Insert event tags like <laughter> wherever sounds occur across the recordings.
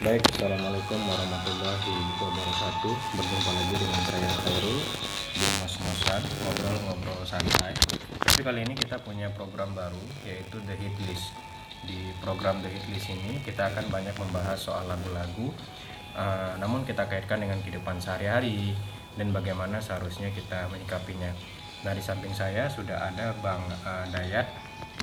Baik, Assalamualaikum warahmatullahi wabarakatuh. Berjumpa lagi dengan saya Khairul Di Mas-Masan, ngobrol-ngobrol santai. Tapi kali ini kita punya program baru Yaitu The Hit List. Di program The Hit List ini Kita akan banyak membahas soal lagu-lagu uh, Namun kita kaitkan dengan kehidupan sehari-hari Dan bagaimana seharusnya kita menyikapinya. Nah di samping saya sudah ada Bang uh, Dayat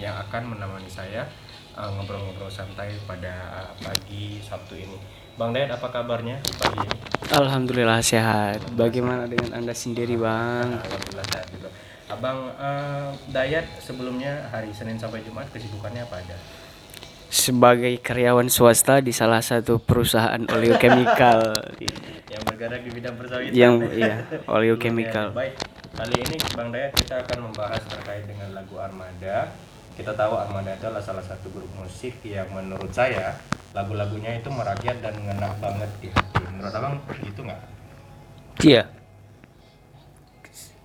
Yang akan menemani saya ngobrol-ngobrol santai pada pagi Sabtu ini. Bang Dayat apa kabarnya pagi ini? Alhamdulillah sehat. Bagaimana dengan Anda sendiri, Bang? Alhamdulillah sehat juga. Abang uh, Dayat sebelumnya hari Senin sampai Jumat kesibukannya apa aja? Sebagai karyawan swasta di salah satu perusahaan oleochemical Yang bergerak di bidang persawitan. yang iya, oleochemical. Baik, kali ini Bang Dayat kita akan membahas terkait dengan lagu Armada. Kita tahu Armada itu adalah salah satu grup musik yang menurut saya lagu-lagunya itu merakyat dan ngena banget di hati. Menurut abang gitu nggak? Iya.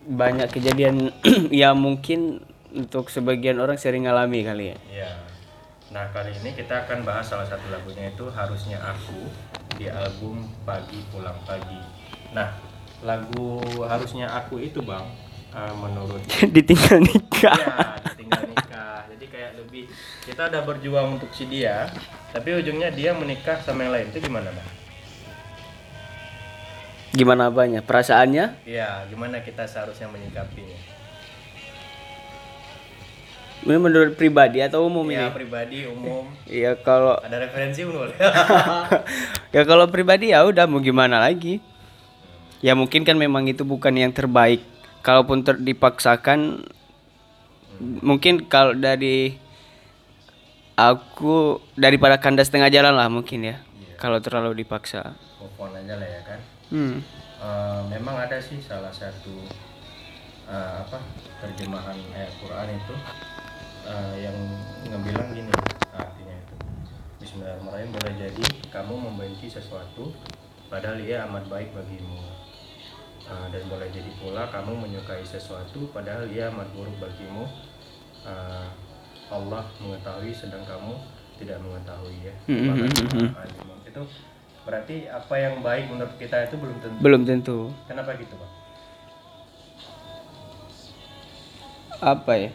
Banyak kejadian <clears throat> yang mungkin untuk sebagian orang sering ngalami kali ya. Iya. Nah kali ini kita akan bahas salah satu lagunya itu harusnya aku di album Pagi Pulang Pagi. Nah lagu harusnya aku itu bang eh, menurut <laughs> Ditinggal nikah. ya tinggal nikah. Jadi kayak lebih kita udah berjuang untuk si dia, tapi ujungnya dia menikah sama yang lain itu gimana bang? Gimana apanya? Perasaannya? Iya gimana kita seharusnya menyikapinya? Ini menurut pribadi atau umum Ya ini? pribadi umum <laughs> Iya kalau ada referensi umum <laughs> ya kalau pribadi ya udah mau gimana lagi ya mungkin kan memang itu bukan yang terbaik kalaupun ter- dipaksakan mungkin kalau dari aku daripada kandas tengah jalan lah mungkin ya. Kalau terlalu dipaksa. Move on aja lah ya kan. hmm. Eh, memang ada sih salah satu eh, apa terjemahan ayat Quran itu eh, yang ngebilang gini artinya itu. Bismillahirrahmanirrahim boleh jadi kamu membenci sesuatu padahal ia amat baik bagimu. Eh, dan boleh jadi pula kamu menyukai sesuatu padahal ia amat buruk bagimu. Eh, Allah mengetahui sedang kamu tidak mengetahui ya. Hmm, hmm, hmm, hmm. Itu berarti apa yang baik menurut kita itu belum tentu. Belum tentu. Kenapa gitu, Pak? apa ya?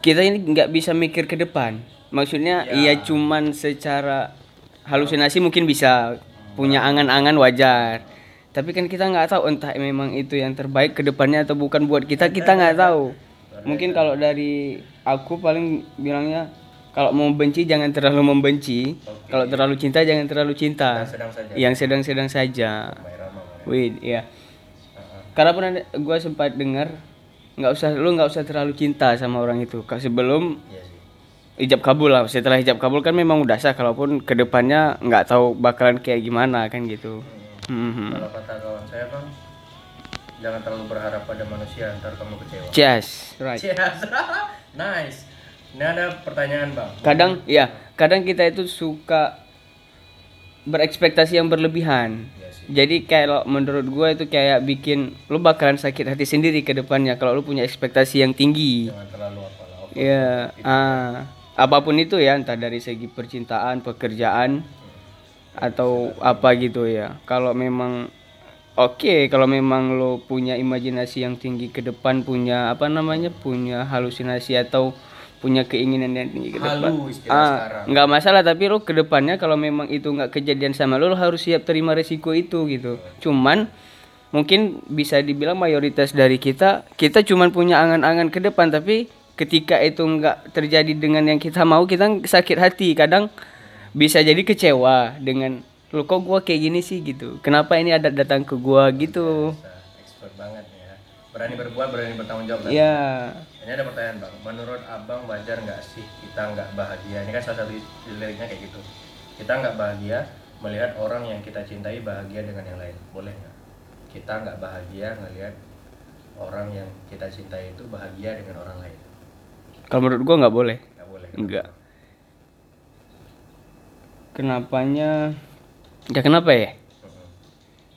Kita ini nggak bisa mikir ke depan. Maksudnya Ya. iya cuman secara halusinasi mungkin bisa punya angan-angan wajar. Tapi kan kita nggak tahu entah memang itu yang terbaik ke depannya atau bukan buat kita kita nggak tahu mungkin kalau dari aku paling bilangnya kalau mau benci jangan terlalu membenci. Kalau terlalu cinta jangan terlalu cinta. Sedang saja. yang sedang-sedang saja. Wih iya. Karena pernah gue sempat dengar nggak usah lu nggak usah terlalu cinta sama orang itu. Sebelum sih. hijab kabul lah. Setelah hijab kabul kan memang udah sah kalaupun ke depannya nggak tahu bakalan kayak gimana kan gitu. Mhm. Kalau kata kawan saya, Bang, jangan terlalu berharap pada manusia, ntar kamu kecewa. Cheers, right Cheers. <laughs> nice. Ini ada pertanyaan, Bang. kadang ya kadang kita itu suka berekspektasi yang berlebihan Iya sih. jadi kalau menurut gue itu kayak bikin lu bakalan sakit hati sendiri ke depannya kalau lu punya ekspektasi yang tinggi Jangan terlalu apalah. over. Ya, ah, apa pun itu ya, entah dari segi percintaan, pekerjaan, atau apa gitu ya. Kalau memang oke, kalau memang lo punya imajinasi yang tinggi ke depan, punya apa namanya, punya halusinasi atau punya keinginan yang tinggi ke depan. Halu Ah, nggak masalah tapi lo ke depannya kalau memang itu nggak kejadian sama lo, lo harus siap terima resiko itu gitu. Cuman mungkin bisa dibilang mayoritas dari kita kita cuman punya angan-angan ke depan tapi ketika itu nggak terjadi dengan yang kita mau kita sakit hati kadang bisa jadi kecewa dengan lo kok gua kayak gini sih gitu kenapa ini ada datang ke gua gitu expert banget ya. Berani berbuat, berani bertanggung jawab. kan? ya Ini ada pertanyaan bang, menurut abang wajar nggak sih kita nggak bahagia? Ini kan salah satu liriknya kayak gitu. Kita nggak bahagia melihat orang yang kita cintai bahagia dengan yang lain, boleh nggak? Kita nggak bahagia ngelihat orang yang kita cintai itu bahagia dengan orang lain, kalau menurut gua nggak boleh nggak boleh. Nggak. kenapanya ya kenapa ya?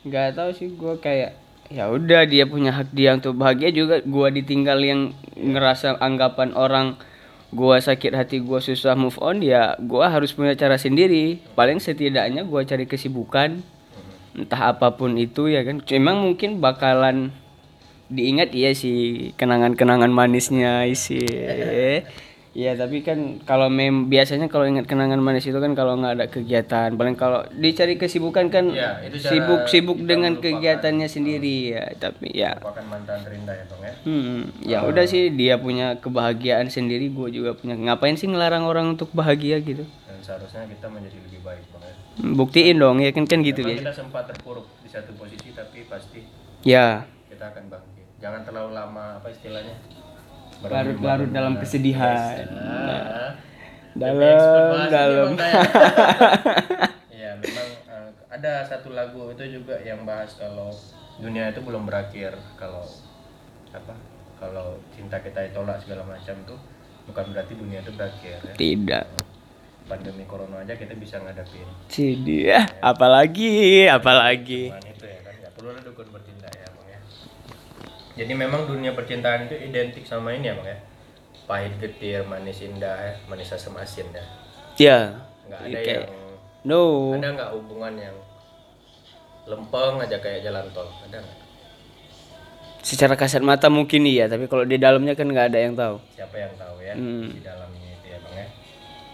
Nggak tahu sih gua kayak ya udah dia punya hak dia untuk bahagia juga. Gua ditinggal yang ngerasa anggapan orang gua sakit hati gua susah move on ya gua harus punya cara sendiri. Paling setidaknya gua cari kesibukan. Entah apa pun itu ya kan? Memang mungkin bakalan diingat iya sih kenangan-kenangan manisnya isi Iya tapi kan kalau mem biasanya kalau ingat kenangan manis itu kan kalau nggak ada kegiatan paling kalau dicari kesibukan kan Ya, itu cara sibuk sibuk dengan melupakan. kegiatannya sendiri ya tapi ya mantan terindah ya bang ya Hmm, ya udah sih dia punya kebahagiaan sendiri, gue juga punya. Ngapain sih ngelarang orang untuk bahagia gitu? dan seharusnya kita menjadi lebih baik bang ya Hmm, Buktiin dong, ya kan kan gitu Memang ya. kita sempat terpuruk di satu posisi tapi pasti Ya, kita akan bangkit jangan terlalu lama apa istilahnya larut-larut dalam kesedihan. Nah, Dalam, dalam. Ya <laughs> memang eh, ada satu lagu itu juga yang bahas kalau dunia itu belum berakhir kalau apa kalau cinta kita ditolak segala macam tuh bukan berarti dunia itu berakhir ya Tidak. pandemi corona aja kita bisa ngadapin Cidi ya, apalagi, apalagi. Cuman itu ya kan nggak perlu ada dukun bang ya jadi memang dunia percintaan itu identik sama ini ya bang ya? Pahit getir manis indah ya? Manis asam asin ya? Ya, nggak ada Kayak- yang no. ada nggak hubungan yang lempeng aja kayak jalan tol? Ada nggak? Secara kasat mata mungkin iya, tapi kalau di dalamnya kan nggak ada yang tahu. siapa yang tahu ya Hmm. di dalamnya itu ya bang ya?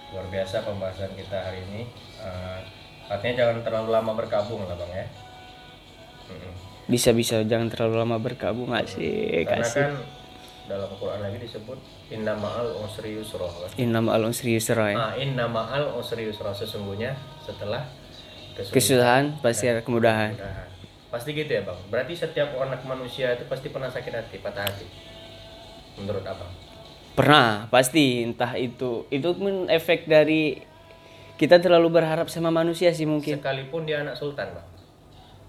Luar biasa pembahasan kita hari ini. Eh, artinya jangan terlalu lama berkabung lah bang ya Mm-mm. Bisa-bisa jangan terlalu lama berkabung asik, karena asik. kan dalam Quran lagi disebut inna ma'al usri yusra kan? Innama al serius ya. ah inna ma'al usri yusra sesungguhnya setelah kesulitan Kesusahan pasti ada kemudahan. kemudahan. pasti gitu ya bang berarti setiap anak manusia itu pasti pernah sakit hati patah hati menurut abang Pernah, pasti entah itu itu pun efek dari kita terlalu berharap sama manusia sih mungkin. sekalipun dia anak sultan bang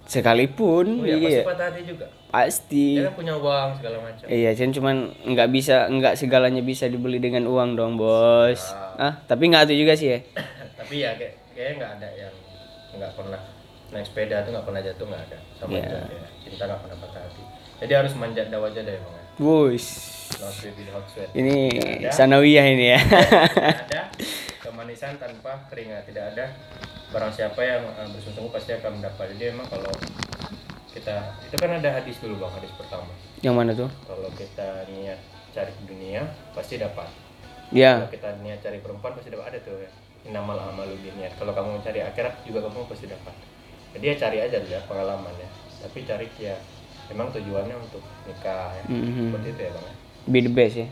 Sekalipun oh iya pasti iya, patah hati juga pasti. dia kan punya uang segala macam Iya, cuman cuman nggak bisa nggak segalanya bisa dibeli dengan uang dong, Bos. Ah, tapi nggak itu juga sih ya. <coughs> tapi ya kayak kayaknya nggak ada yang nggak pernah naik sepeda tuh nggak pernah jatuh nggak ada sama Iya. itu ya. cinta nggak pernah patah hati jadi harus manjat dawa aja deh bang Ini sanawiyah ini ya. tidak ada <laughs> kemanisan tanpa keringat tidak ada barang siapa yang uh, bersungguh-sungguh pasti akan mendapat jadi emang kalau kita itu kan ada hadis dulu bang hadis pertama Yang mana tuh? kalau kita niat cari dunia pasti dapat Ya. kalau kita niat cari perempuan pasti dapat ada tuh ya inamal amalu niat kalau kamu mencari akhirat juga kamu pasti dapat jadi ya cari aja ya pengalaman ya tapi cari ya memang tujuannya untuk nikah ya Mhm. seperti itu ya bang ya Be the best ya.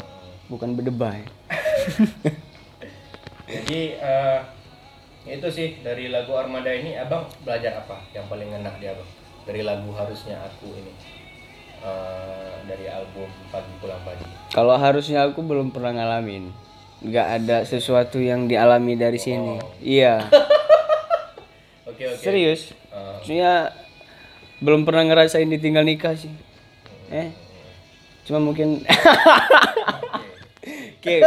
Hmm. Bukan berdebay. <laughs> Jadi eh, itu sih dari lagu Armada ini abang belajar apa yang paling ngena di abang dari lagu harusnya aku ini Eh, dari album Pagi Pulang Pagi. Kalau harusnya aku belum pernah ngalamin. nggak ada sesuatu yang dialami dari sini. Iya. <laughs> Oke oke. Serius. Maksudnya belum pernah ngerasain ditinggal nikah sih. Eh. Cuma mungkin <laughs> Oke.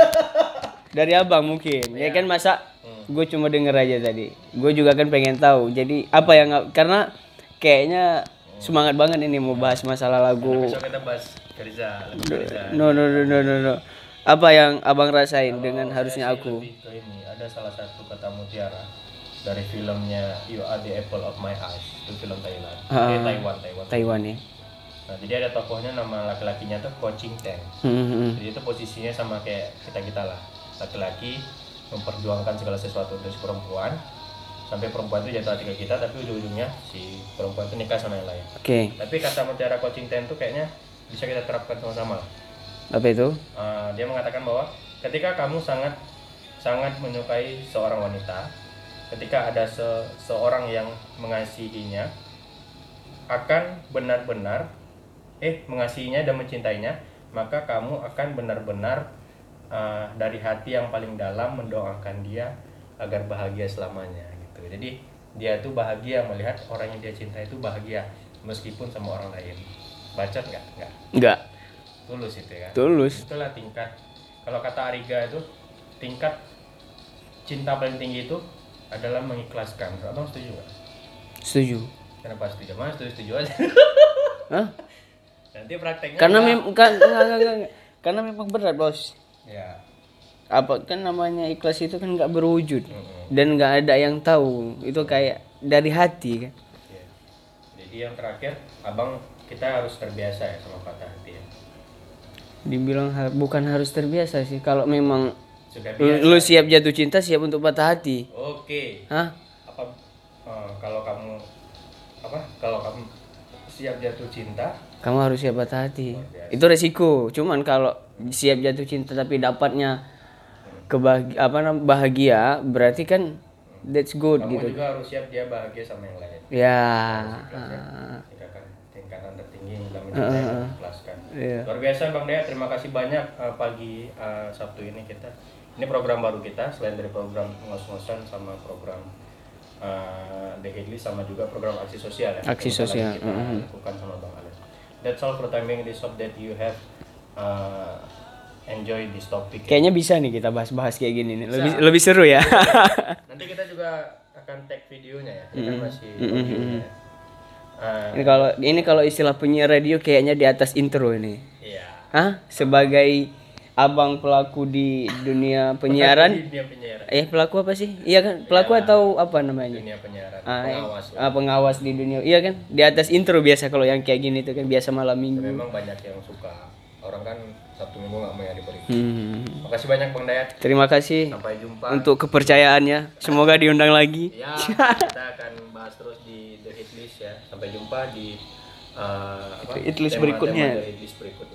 Dari abang mungkin. Ya kan masa gue cuma denger aja tadi. Gue juga kan pengen tahu. Jadi apa yang karena kayaknya semangat banget ini mau bahas masalah lagu. besok kita bahas lagu Keriza. No no no no no no. Apa yang abang rasain dengan harusnya aku? ke ini ada salah satu kata mutiara dari filmnya You Are the Apple of My Eyes itu film Thailand. Ah. Eh, Taiwan Taiwan. Taiwan ya. Nah, jadi ada tokohnya nama laki-lakinya tuh Ko Ching Teng. Hmm, hmm, hmm. Jadi itu posisinya sama kayak kita kita lah. Laki-laki memperjuangkan segala sesuatu untuk si perempuan sampai perempuan itu jatuh hati ke kita tapi ujung-ujungnya si perempuan itu nikah sama yang lain. Oke. Tapi kata mutiara coaching ten tuh kayaknya bisa kita terapkan sama-sama. Apa itu? Uh, dia mengatakan bahwa ketika kamu sangat sangat menyukai seorang wanita, ketika ada se- seorang yang mengasihinya, akan benar-benar eh mengasihinya dan mencintainya, maka kamu akan benar-benar uh, dari hati yang paling dalam mendoakan dia agar bahagia selamanya gitu. Jadi dia tuh bahagia melihat orang yang dia cinta itu bahagia meskipun sama orang lain. Bacot nggak? Nggak. Enggak. Tulus itu ya Tulus. itulah tingkat kalau kata Ariga itu tingkat cinta paling tinggi itu adalah mengikhlaskan abang setuju nggak Setuju. kenapa setuju mas setuju setuju aja Hah? nanti prakteknya Karena nggak. memang kan enggak, enggak, enggak, enggak. Karena memang berat, Bos. Ya apa kan namanya ikhlas itu kan nggak berwujud Mm-mm. dan nggak ada yang tahu itu kayak dari hati kan Iya. Jadi yang terakhir, abang kita harus terbiasa ya sama patah hati ya. dibilang ha- bukan harus terbiasa sih kalau memang lu, siap jatuh cinta siap untuk patah hati Oke. Hah? Apa eh, kalau kamu apa? Kalau kamu siap jatuh cinta, kamu harus siap patah hati biasa. itu resiko cuman kalau siap jatuh cinta tapi dapatnya kebahagia apa namanya bahagia berarti kan that's good kamu gitu juga harus siap dia bahagia sama yang lain. ya Tingkatan tingkatan tertinggi yang dalam mengikhlaskan. Iya. Luar biasa Bang Dea, terima kasih banyak eh, pagi eh, Sabtu ini kita. Ini program baru kita selain dari program ngos-ngosan sama program eh, The Headley sama juga program aksi sosial ya. Aksi sosial, kita lakukan sama Bang Alex. That's all for time being. This hope that you have uh, enjoy this topic. ya. kayaknya bisa nih kita bahas-bahas kayak gini nih lebih lebih seru ya <laughs> Nanti kita juga akan tag videonya ya. Kita masih audionya ya. Eh, ini kalau ini kalau istilah penyiar radio kayaknya di atas intro ini Iya. Hah? Sebagai abang pelaku di dunia penyiaran? Di dunia penyiaran. Eh pelaku apa sih? Iya kan? Pelaku atau apa namanya? Dunia penyiaran. Ah, Pengawas. ah, pengawas di dunia. Iya kan? Di atas intro biasa kalau yang kayak gini tuh kan biasa malam minggu. Memang banyak yang suka. Orang kan Sabtu Minggu nggak mau ya diberi. Hmm. Makasih banyak Bang Dayat. Terima kasih Sampai jumpa. untuk kepercayaannya. Semoga diundang lagi. Ya, kita akan bahas terus di The Hit List ya. Sampai jumpa di uh, apa? Hit List tema-tema berikutnya. The Hit List berikutnya.